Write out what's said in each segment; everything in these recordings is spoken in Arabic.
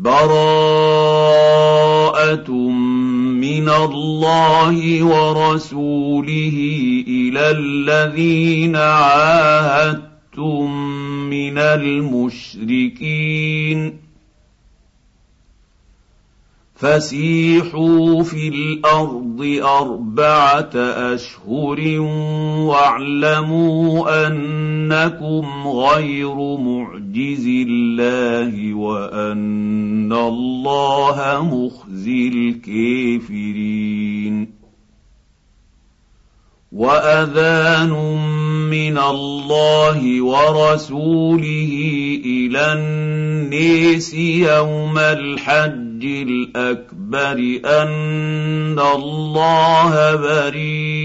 براءة من الله ورسوله إلى الذين عاهدتم من المشركين. فسيحوا في الأرض أربعة أشهر واعلموا إنكم غير معجز الله وأن الله مخزي الكافرين. وأذان من الله ورسوله إلى النيس يوم الحج الأكبر أن الله بريء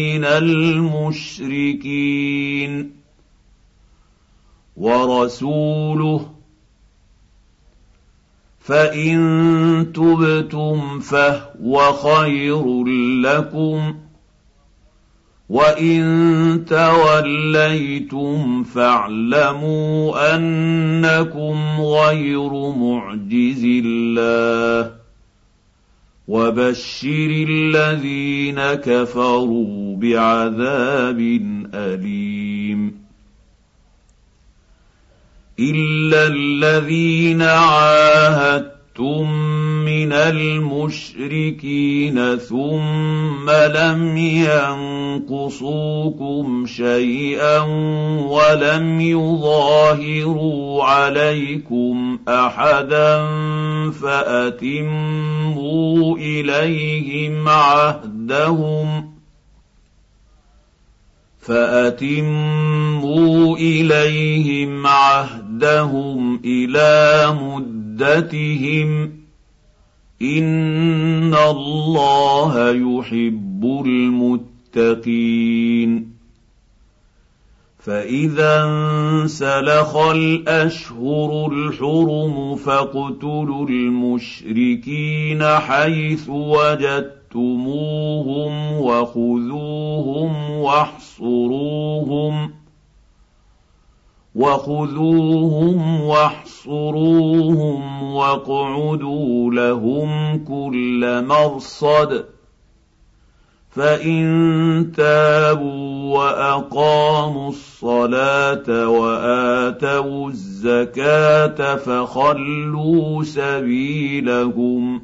من المشركين. ورسوله فإن تبتم فهو خير لكم وإن توليتم فاعلموا أنكم غير معجز الله. وبشر الذين كفروا بعذاب أليم. إلا الذين عاهدتم من المشركين ثم لم ينقصوكم شيئا ولم يظاهروا عليكم احدا فاتموا اليهم عهدهم فاتموا اليهم عهدهم إلى مدتهم إن الله يحب المتقين. فإذا انسلخ الأشهر الحرم فاقتلوا المشركين حيث وجدتموهم وخذوهم واحصروهم وخذوهم واحصروهم واقعدوا لهم كل مرصد فإن تابوا وأقاموا الصلاة وآتوا الزكاة فخلوا سبيلهم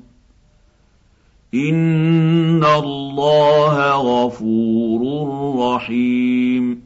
إن الله غفور رحيم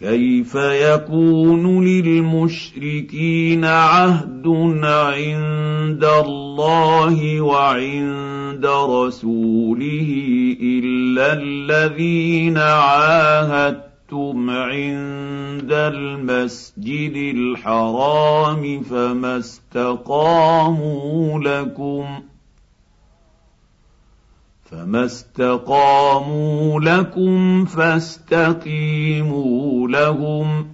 كيف يكون للمشركين عهد عند الله وعند رسوله إلا الذين عاهدتم عند المسجد الحرام فما استقاموا لكم ۖ فما استقاموا لكم فاستقيموا لهم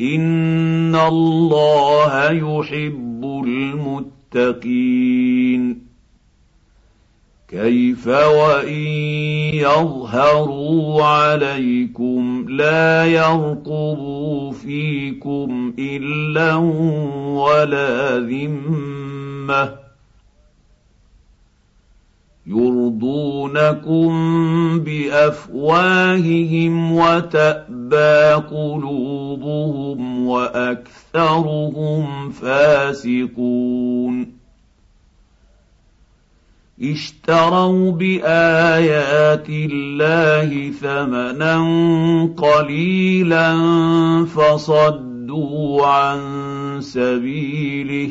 ان الله يحب المتقين كيف وان يظهروا عليكم لا يرقبوا فيكم الا ولا ذمه يرضونكم بأفواههم وتأبى قلوبهم وأكثرهم فاسقون. اشتروا بآيات الله ثمنا قليلا فصدوا عن سبيله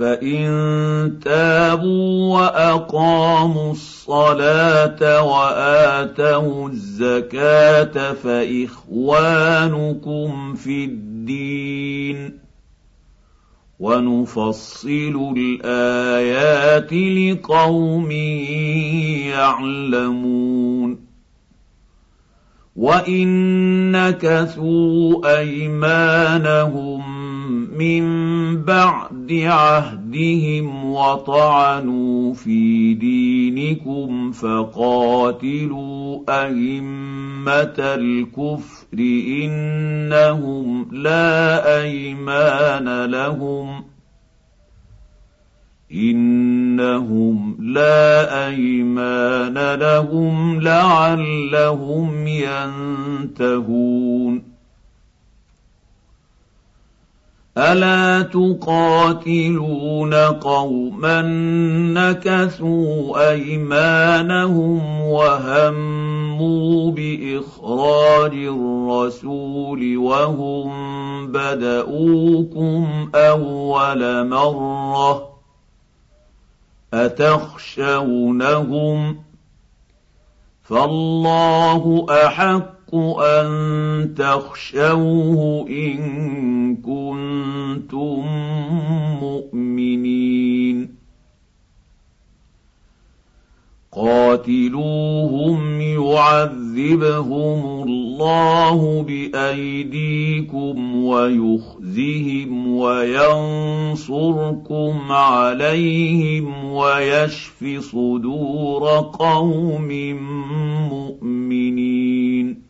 فان تابوا واقاموا الصلاه واتوا الزكاه فاخوانكم في الدين ونفصل الايات لقوم يعلمون وان نكثوا ايمانهم من بعد عهدهم وطعنوا في دينكم فقاتلوا ائمه الكفر انهم لا ايمان لهم انهم لا ايمان لهم لعلهم ينتهون الا تقاتلون قوما نكثوا ايمانهم وهموا باخراج الرسول وهم بداوكم اول مره اتخشونهم فالله احق ان تخشوه ان كنتم مؤمنين قاتلوهم يعذبهم الله بايديكم ويخزهم وينصركم عليهم ويشف صدور قوم مؤمنين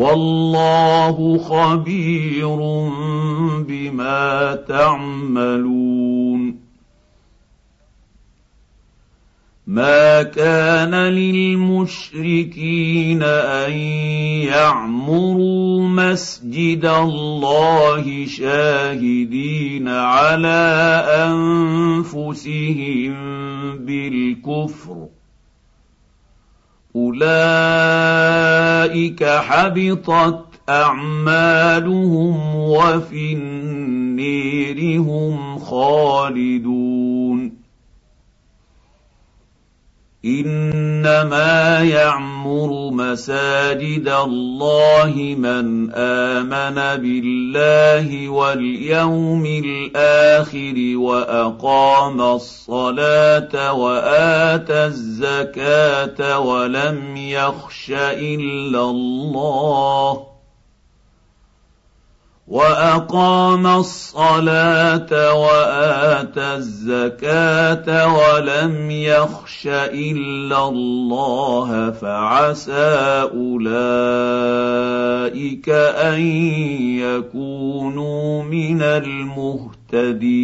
والله خبير بما تعملون. ما كان للمشركين أن يعمروا مسجد الله شاهدين على أنفسهم بالكفر. اولئك حبطت اعمالهم وفي النير هم خالدون إنما يعمر مساجد الله من آمن بالله واليوم الآخر وأقام الصلاة وآتى الزكاة ولم يخش إلا الله وأقام الصلاة وآتى الزكاة ولم يخش إلا الله فعسى أولئك أن يكونوا من المهتدين.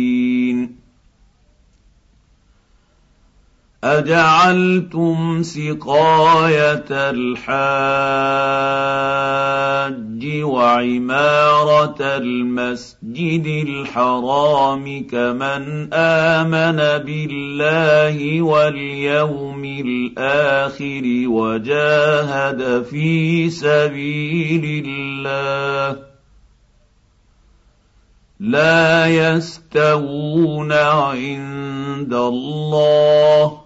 أجعلتم سقاية الحاج وعمارة المسجد الحرام كمن آمن بالله واليوم الآخر وجاهد في سبيل الله لا يستوون عند الله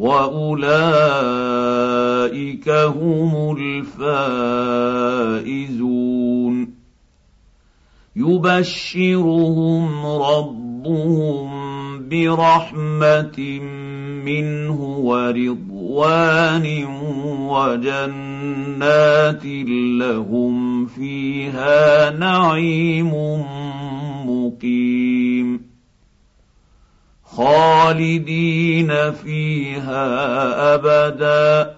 واولئك هم الفائزون يبشرهم ربهم برحمه منه ورضوان وجنات لهم فيها نعيم مقيم خالدين فيها أبدا.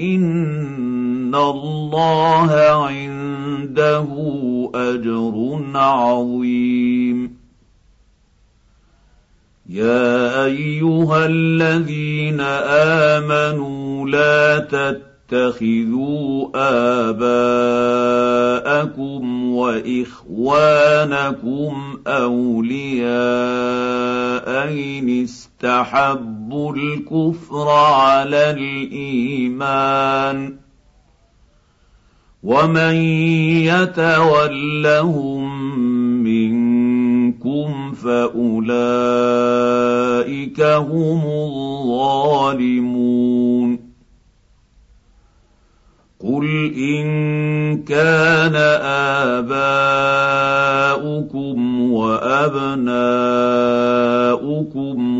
إن الله عنده أجر عظيم. يا أيها الذين آمنوا لا تتخذوا آباءكم وإخوانكم اولياء ان استحبوا الكفر على الإيمان ومن يتولهم منكم فأولئك هم الظالمون قل ان كان اباؤكم وابناؤكم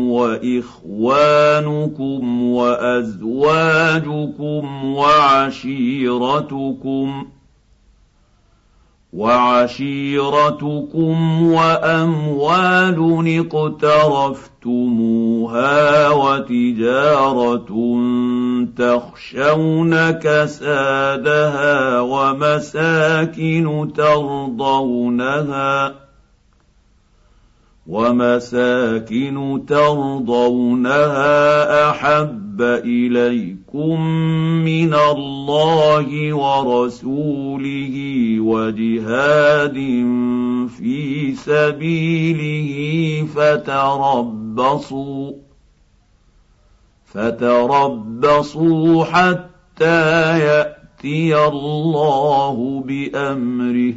واخوانكم وازواجكم وعشيرتكم وعشيرتكم واموال اقترفتموها وتجاره تخشون كسادها ومساكن ترضونها ومساكن ترضونها أحب إليكم من الله ورسوله وجهاد في سبيله فتربصوا فتربصوا حتى يأتي الله بأمره.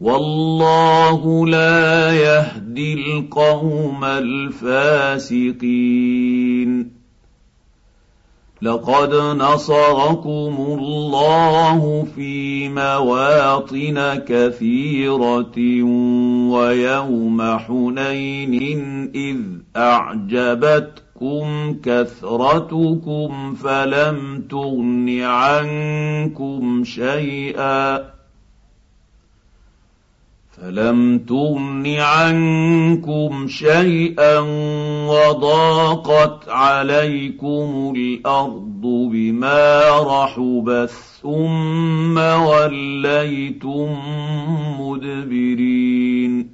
والله لا يهدي القوم الفاسقين. لقد نصركم الله في مواطن كثيرة ويوم حنين إذ أعجبتكم كثرتكم فلم تغن عنكم شيئا. فلم تغن عنكم شيئا وضاقت عليكم الأرض بما رحبت ثم وليتم مدبرين.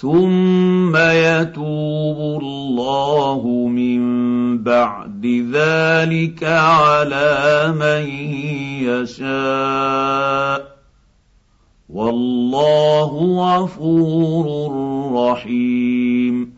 ثم يتوب الله من بعد ذلك على من يشاء والله غفور رحيم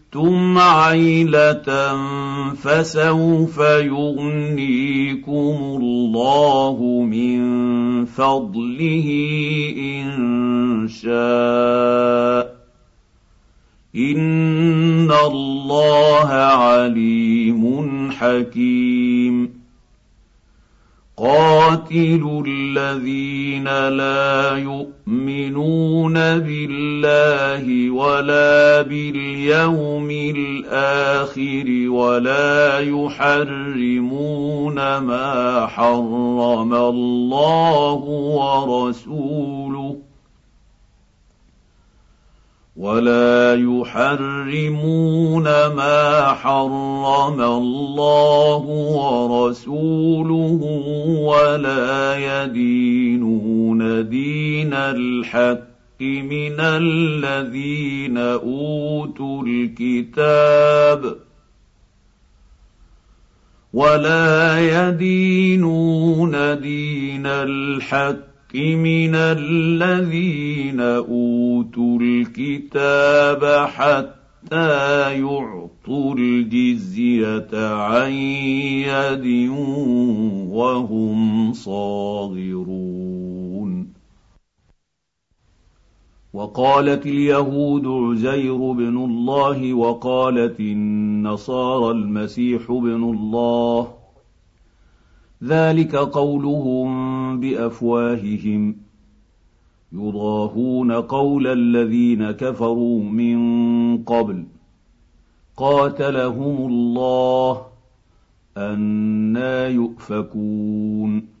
خفتم عيله فسوف يغنيكم الله من فضله ان شاء ان الله عليم حكيم قاتلوا الذين لا يؤمنون بالله ولا باليوم الآخر ولا يحرمون ما حرم الله ورسوله ولا يحرمون ما حرم الله ورسوله ولا يدينون دين الحق من الذين اوتوا الكتاب ولا يدينون دين الحق من الذين أوتوا الكتاب حتى يعطوا الجزية عن يد وهم صاغرون. وقالت اليهود عزير بن الله وقالت النصارى المسيح بن الله ذلك قولهم بأفواههم. يضاهون قول الذين كفروا من قبل. قاتلهم الله أنا يؤفكون.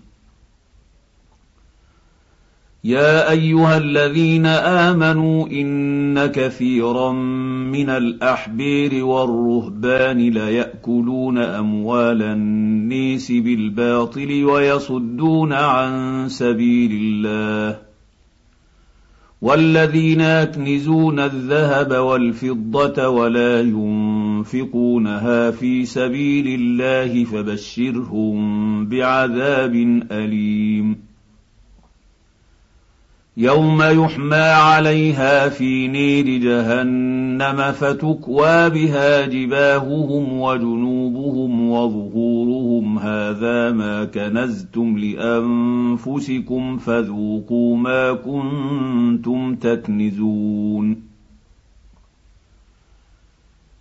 يا أيها الذين آمنوا إن كثيرا من الأحبير والرهبان ليأكلون أموال النيس بالباطل ويصدون عن سبيل الله والذين يكنزون الذهب والفضة ولا ينفقونها في سبيل الله فبشرهم بعذاب أليم يوم يحمى عليها في نير جهنم فتكوى بها جباههم وجنوبهم وظهورهم. هذا ما كنزتم لأنفسكم فذوقوا ما كنتم تكنزون.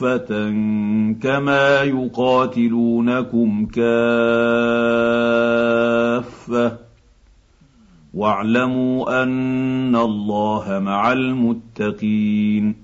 كافة كما يقاتلونكم كافة. واعلموا أن الله مع المتقين.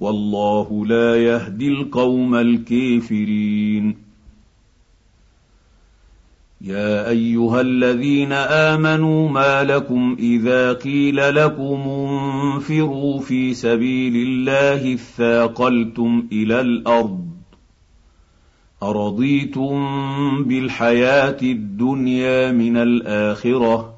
والله لا يهدي القوم الكافرين. يا أيها الذين آمنوا ما لكم إذا قيل لكم انفروا في سبيل الله اثاقلتم إلى الأرض أرضيتم بالحياة الدنيا من الآخرة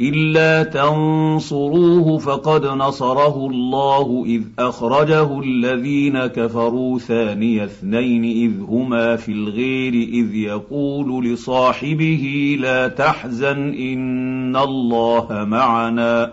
إلا تنصروه فقد نصره الله إذ أخرجه الذين كفروا ثاني اثنين إذ هما في الغير إذ يقول لصاحبه لا تحزن إن الله معنا.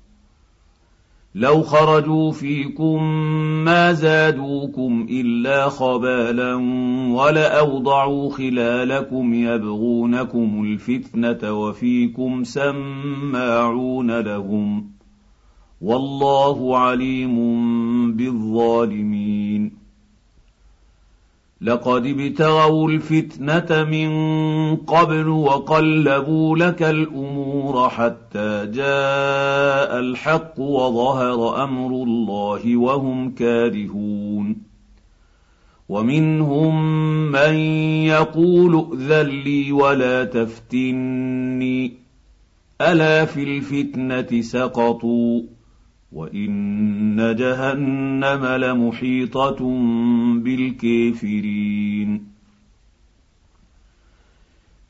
لو خرجوا فيكم ما زادوكم الا خبالا ولاوضعوا خلالكم يبغونكم الفتنه وفيكم سماعون لهم والله عليم بالظالمين. لقد ابتغوا الفتنه من قبل وقلبوا لك الأمور حتى جاء الحق وظهر أمر الله وهم كارهون. ومنهم من يقول ائذن لي ولا تفتني. ألا في الفتنة سقطوا وإن جهنم لمحيطة بالكافرين.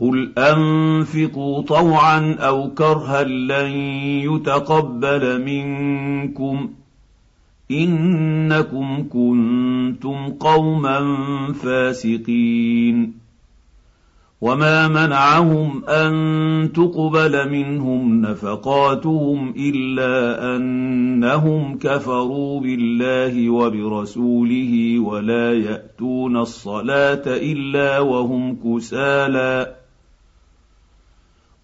قل انفقوا طوعا أو كرها لن يتقبل منكم انكم كنتم قوما فاسقين وما منعهم ان تقبل منهم نفقاتهم الا انهم كفروا بالله وبرسوله ولا ياتون الصلاه الا وهم كسالى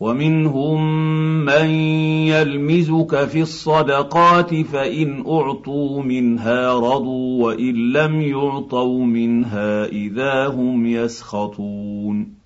ومنهم من يلمزك في الصدقات فإن أعطوا منها رضوا وإن لم يعطوا منها إذا هم يسخطون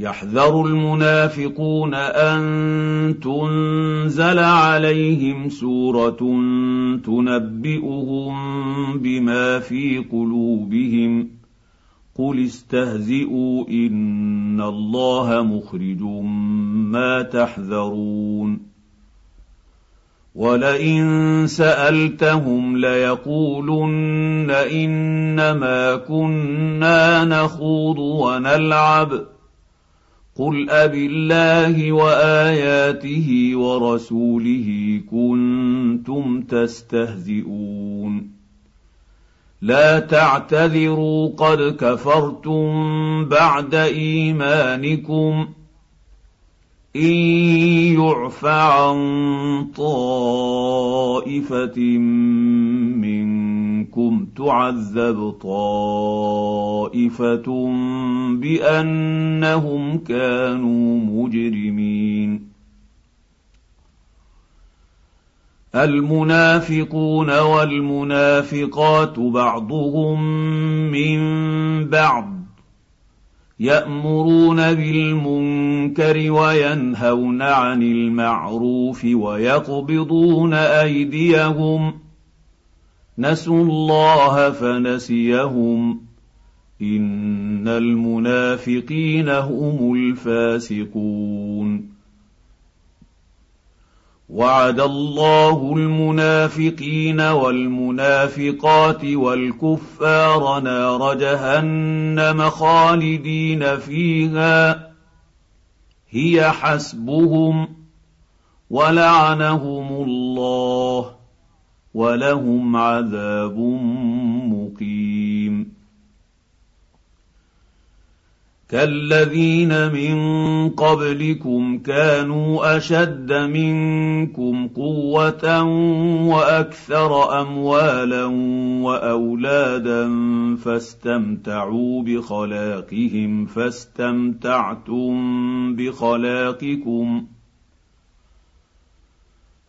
يحذر المنافقون أن تنزل عليهم سورة تنبئهم بما في قلوبهم. قل استهزئوا إن الله مخرج ما تحذرون. ولئن سألتهم ليقولن إنما كنا نخوض ونلعب. قل أب الله وآياته ورسوله كنتم تستهزئون. لا تعتذروا قد كفرتم بعد إيمانكم إن يعف عن طائفة منكم تعذب طائفة بأنهم كانوا مجرمين. المنافقون والمنافقات بعضهم من بعض يأمرون بالمنكر وينهون عن المعروف ويقبضون أيديهم نسوا الله فنسيهم. إن المنافقين هم الفاسقون. وعد الله المنافقين والمنافقات والكفار نار جهنم خالدين فيها. هي حسبهم ولعنهم الله. ولهم عذاب مقيم. كالذين من قبلكم كانوا أشد منكم قوة وأكثر أموالا وأولادا فاستمتعوا بخلاقهم فاستمتعتم بخلاقكم.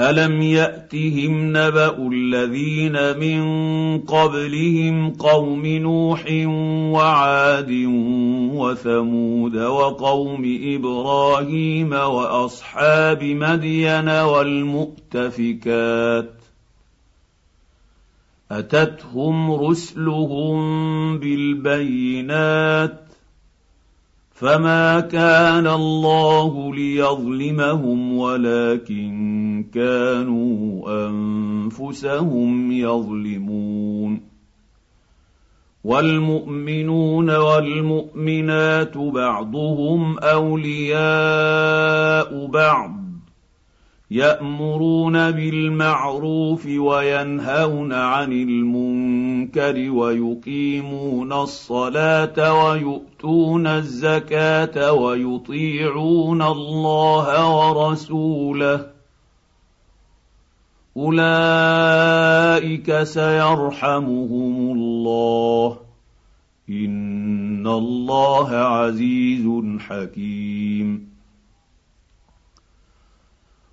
الم ياتهم نبا الذين من قبلهم قوم نوح وعاد وثمود وقوم إبراهيم واصحاب مدين والمؤتفكات اتتهم رسلهم بالبينات فما كان الله ليظلمهم ولكن كانوا أنفسهم يظلمون والمؤمنون والمؤمنات بعضهم أولياء بعض يأمرون بالمعروف وينهون عن المنكر ويقيمون الصلاة ويؤتون الزكاة ويطيعون الله ورسوله اولئك سيرحمهم الله ان الله عزيز حكيم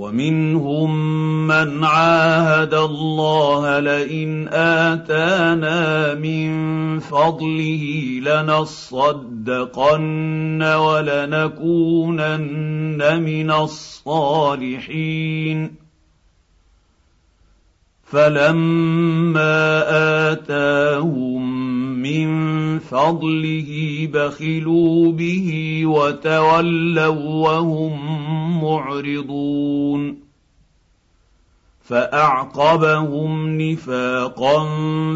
ومنهم من عاهد الله لئن آتانا من فضله لنصدقن ولنكونن من الصالحين. فلما آتاهم من فضله بخلوا به وتولوا وهم معرضون فأعقبهم نفاقا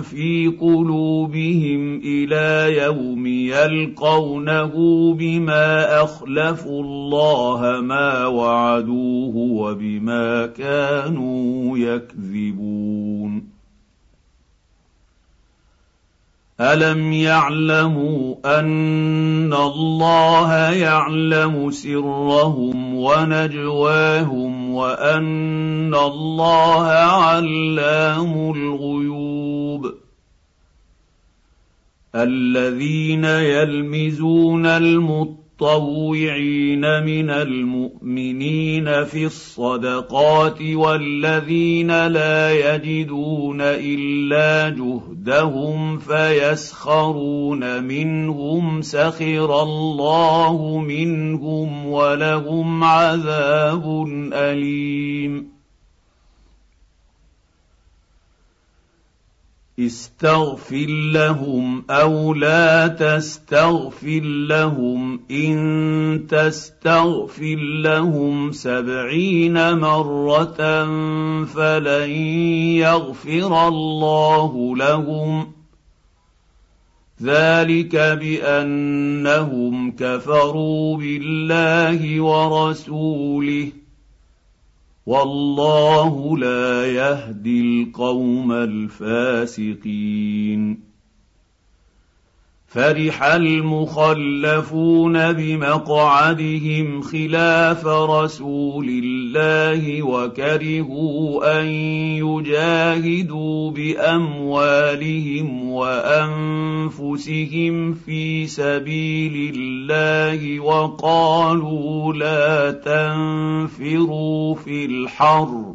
في قلوبهم إلى يوم يلقونه بما أخلفوا الله ما وعدوه وبما كانوا يكذبون الم يعلموا ان الله يعلم سرهم ونجواهم وان الله علام الغيوب الذين يلمزون المطلوب المتطوعين من المؤمنين في الصدقات والذين لا يجدون إلا جهدهم فيسخرون منهم سخر الله منهم ولهم عذاب أليم استغفر لهم أو لا تستغفر لهم. إن تستغفر لهم سبعين مرة فلن يغفر الله لهم. ذلك بأنهم كفروا بالله ورسوله. والله لا يهدي القوم الفاسقين. فرح المخلفون بمقعدهم خلاف رسول الله وكرهوا أن يجاهدوا بأموالهم وأنفسهم في سبيل الله وقالوا لا تنفروا في الحر.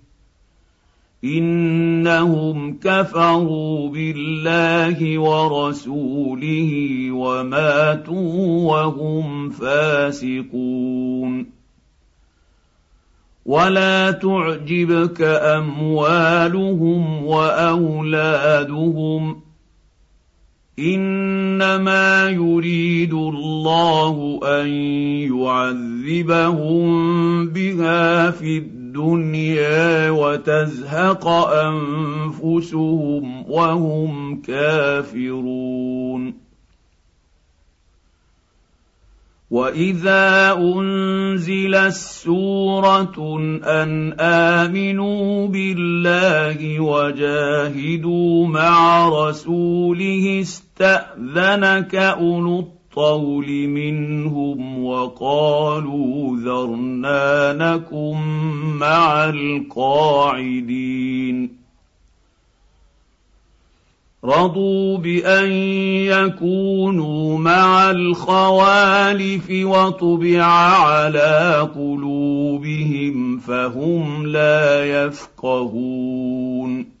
إنهم كفروا بالله ورسوله وماتوا وهم فاسقون. ولا تعجبك أموالهم وأولادهم. إنما يريد الله أن يعذبهم بها في الدنيا الدنيا وتزهق أنفسهم وهم كافرون. وإذا أنزلت سورة أن آمنوا بالله وجاهدوا مع رسوله استأذنك أولو الطول منهم وقالوا ذرنا نكن مع القاعدين. رضوا بأن يكونوا مع الخوالف وطبع على قلوبهم فهم لا يفقهون.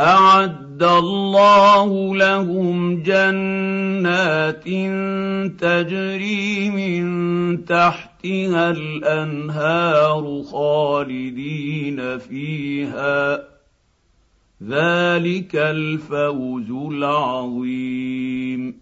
أعد الله لهم جنات تجري من تحتها الأنهار خالدين فيها. ذلك الفوز العظيم.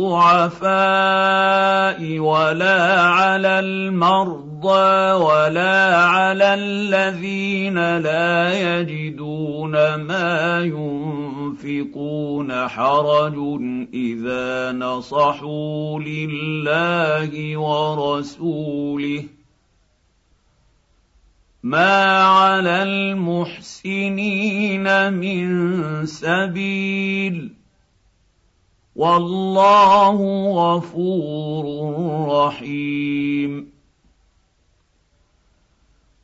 الضعفاء ولا على المرضى ولا على الذين لا يجدون ما ينفقون حرج إذا نصحوا لله ورسوله. ما على المحسنين من سبيل والله غفور رحيم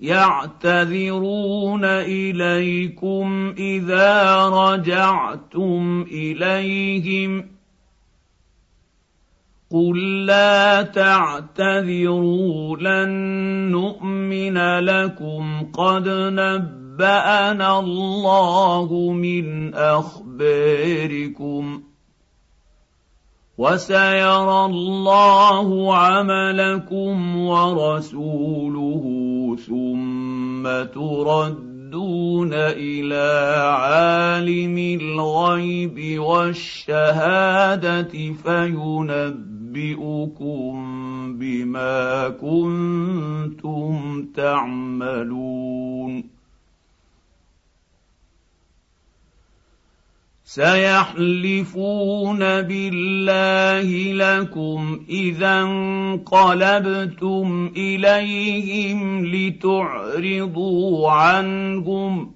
يعتذرون إليكم إذا رجعتم إليهم. قل لا تعتذروا لن نؤمن لكم. قد نبأنا الله من أخباركم. وسيرى الله عملكم ورسوله. ثم تردون إلى عالم الغيب والشهادة فينبئكم بما كنتم تعملون. سيحلفون بالله لكم إذا انقلبتم إليهم لتعرضوا عنهم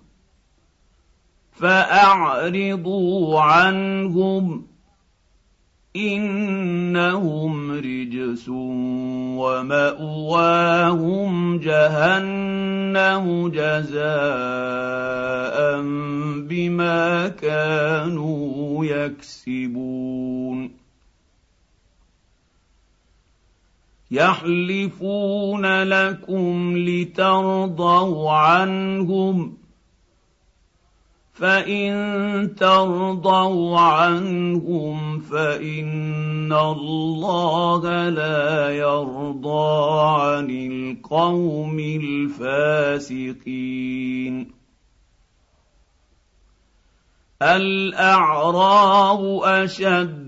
فأعرضوا عنهم انهم رجس وماواهم جهنم جزاء بما كانوا يكسبون يحلفون لكم لترضوا عنهم فان ترضوا عنهم فان الله لا يرضى عن القوم الفاسقين الاعراب اشد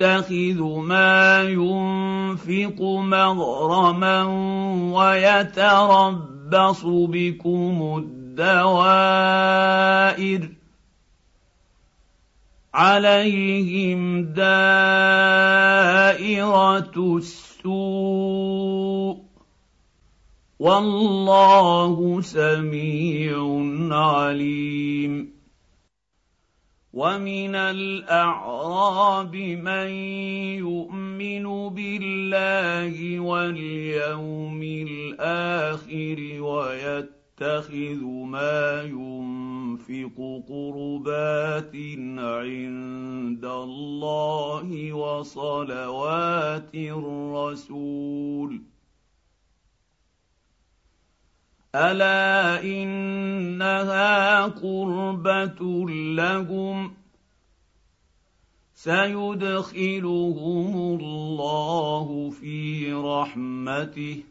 يتخذ ما ينفق مغرما ويتربص بكم الدوائر عليهم دائرة السوء والله سميع عليم ومن الاعراب من يؤمن بالله واليوم الآخر ويتخذ ما ينفق قربات عند الله وصلوات الرسول الا انها قربه لهم سيدخلهم الله في رحمته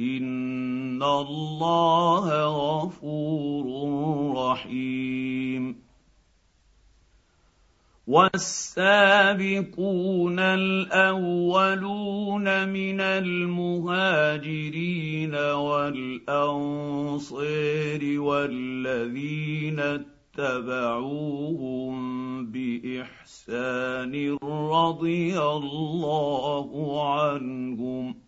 ان الله غفور رحيم والسابقون الأولون من المهاجرين والانصير والذين اتبعوهم بإحسان رضي الله عنهم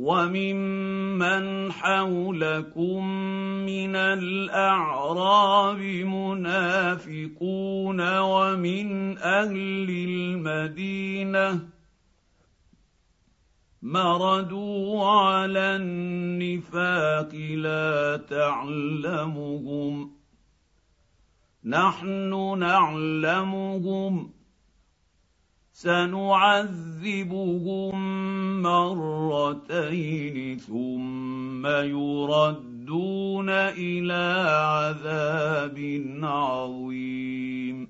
وممن حولكم من الاعراب منافقون ومن أهل المدينة مردوا على النفاق لا تعلمهم نحن نعلمهم سنعذبهم مرتين ثم يردون إلى عذاب عظيم.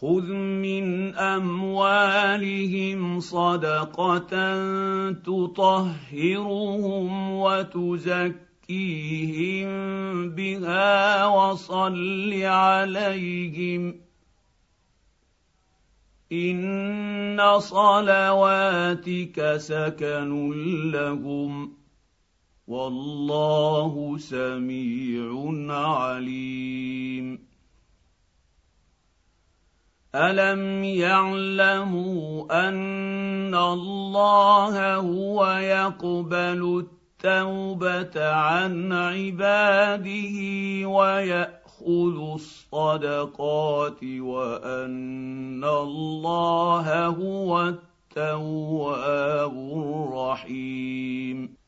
خذ من اموالهم صدقه تطهرهم وتزكيهم بها وصل عليهم ان صلواتك سكن لهم والله سميع عليم الم يعلموا ان الله هو يقبل التوبه عن عباده وياخذ الصدقات وان الله هو التواب الرحيم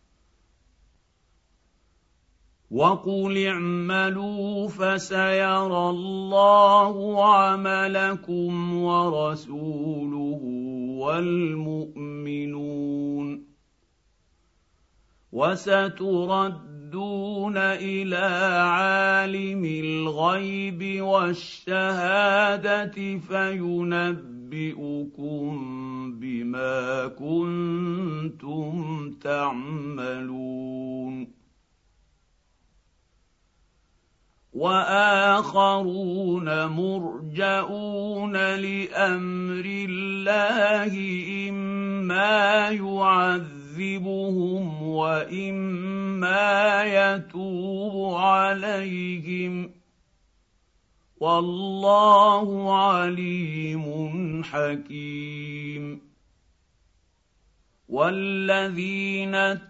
وقل اعملوا فسيرى الله عملكم ورسوله والمؤمنون وستردون إلى عالم الغيب والشهاده فينبئكم بما كنتم تعملون وآخرون مرجئون لأمر الله إما يعذبهم وإما يتوب عليهم. والله عليم حكيم. والذين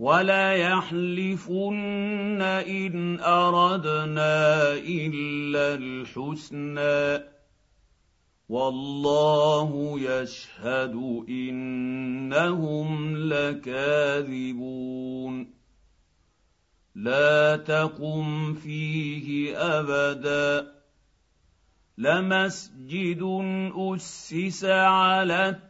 وليحلفن ان اردنا الا الحسنى والله يشهد انهم لكاذبون لا تقم فيه ابدا لمسجد اسس على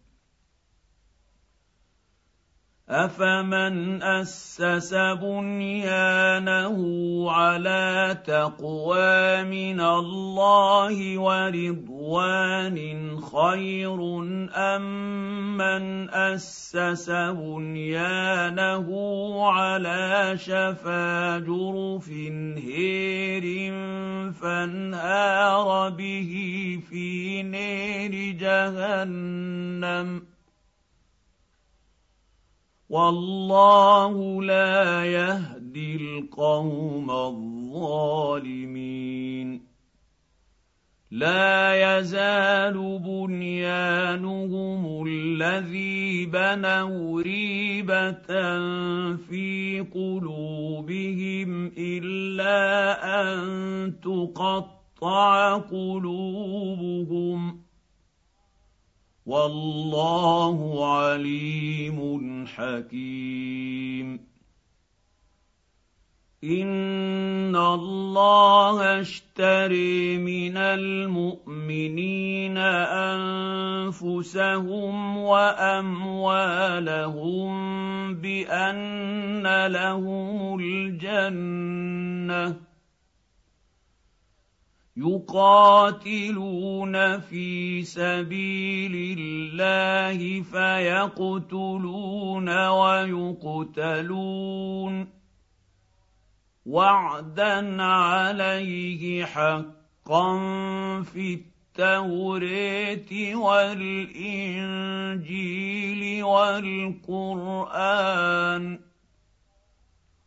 افمن اسس بنيانه على تقوى من الله ورضوان خير ام من اسس بنيانه على شفا جرف هار فانهار به في نار جهنم والله لا يهدي القوم الظالمين. لا يزال بنيانهم الذي بنوا ريبة في قلوبهم إلا أن تقطع قلوبهم. والله عليم حكيم. إن الله اشتري من المؤمنين أنفسهم وأموالهم بأن لهم الجنة يقاتلون في سبيل الله فيقتلون ويقتلون. وعدا عليه حقا في التوراه والإنجيل والقرآن.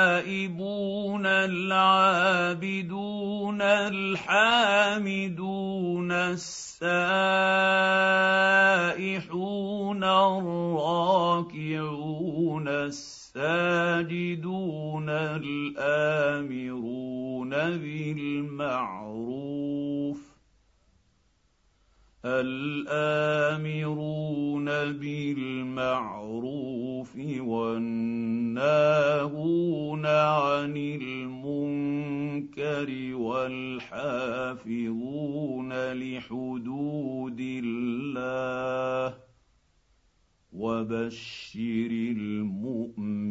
التائبون العابدون الحامدون السائحون الراكعون الساجدون الآمرون بالمعروف. الآمرون بالمعروف والناهون عن المنكر والحافظون لحدود الله وبشر المؤمنين.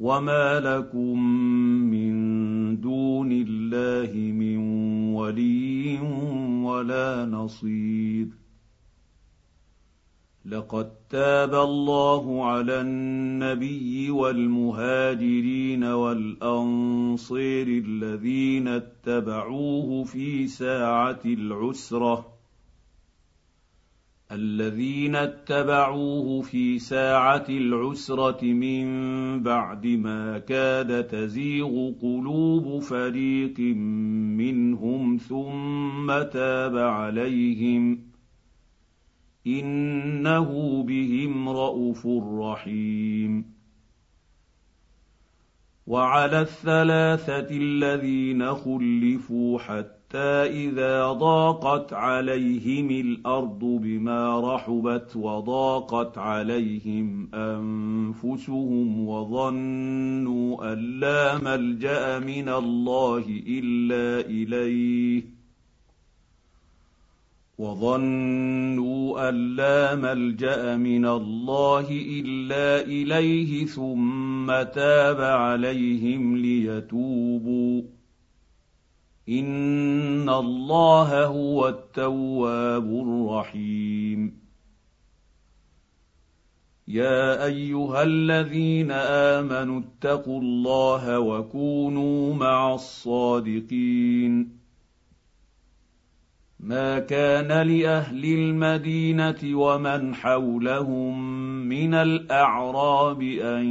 وما لكم من دون الله من ولي ولا نصير لقد تاب الله على النبي والمهاجرين والانصير الذين اتبعوه في ساعه العسره الذين اتبعوه في ساعة العسرة من بعد ما كاد تزيغ قلوب فريق منهم ثم تاب عليهم إنه بهم رءوف رحيم. وعلى الثلاثة الذين خلفوا حتى إذا ضاقت عليهم الأرض بما رحبت وضاقت عليهم أنفسهم وظنوا لا ملجأ من الله وظنوا أن لا ملجأ من الله إلا إليه ثم تاب عليهم ليتوبوا ان الله هو التواب الرحيم يا ايها الذين امنوا اتقوا الله وكونوا مع الصادقين ما كان لاهل المدينة ومن حولهم من الأعراب أن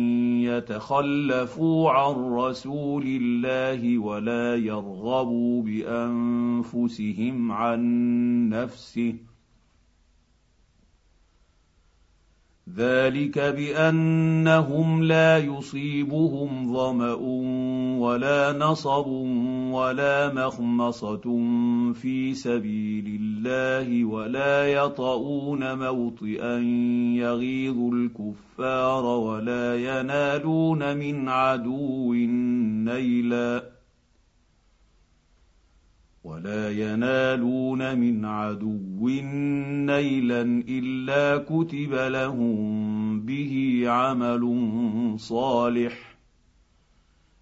يتخلفوا عن رسول الله ولا يرغبوا بأنفسهم عن نفسه. ذلك بأنهم لا يصيبهم ظمأ ولا نصب ولا مخمصة في سبيل الله ولا يطؤون موطئا يغيظ الكفار ولا ينالون من عدو نيلا ولا ينالون من عدو نيلا إلا كتب لهم به عمل صالح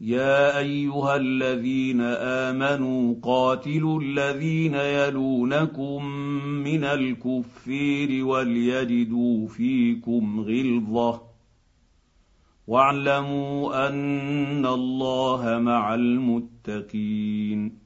يا أيها الذين آمنوا قاتلوا الذين يلونكم من الكفير وليجدوا فيكم غلظة واعلموا أن الله مع المتقين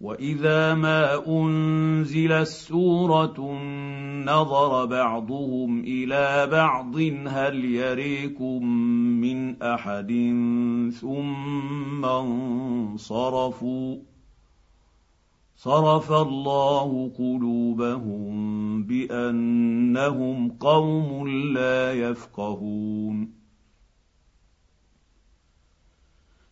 واذا ما انزلت سوره نظر بعضهم إلى بعض هل يريكم من احد ثم انصرفوا صرف الله قلوبهم بانهم قوم لا يفقهون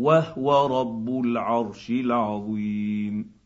وهو رب العرش العظيم.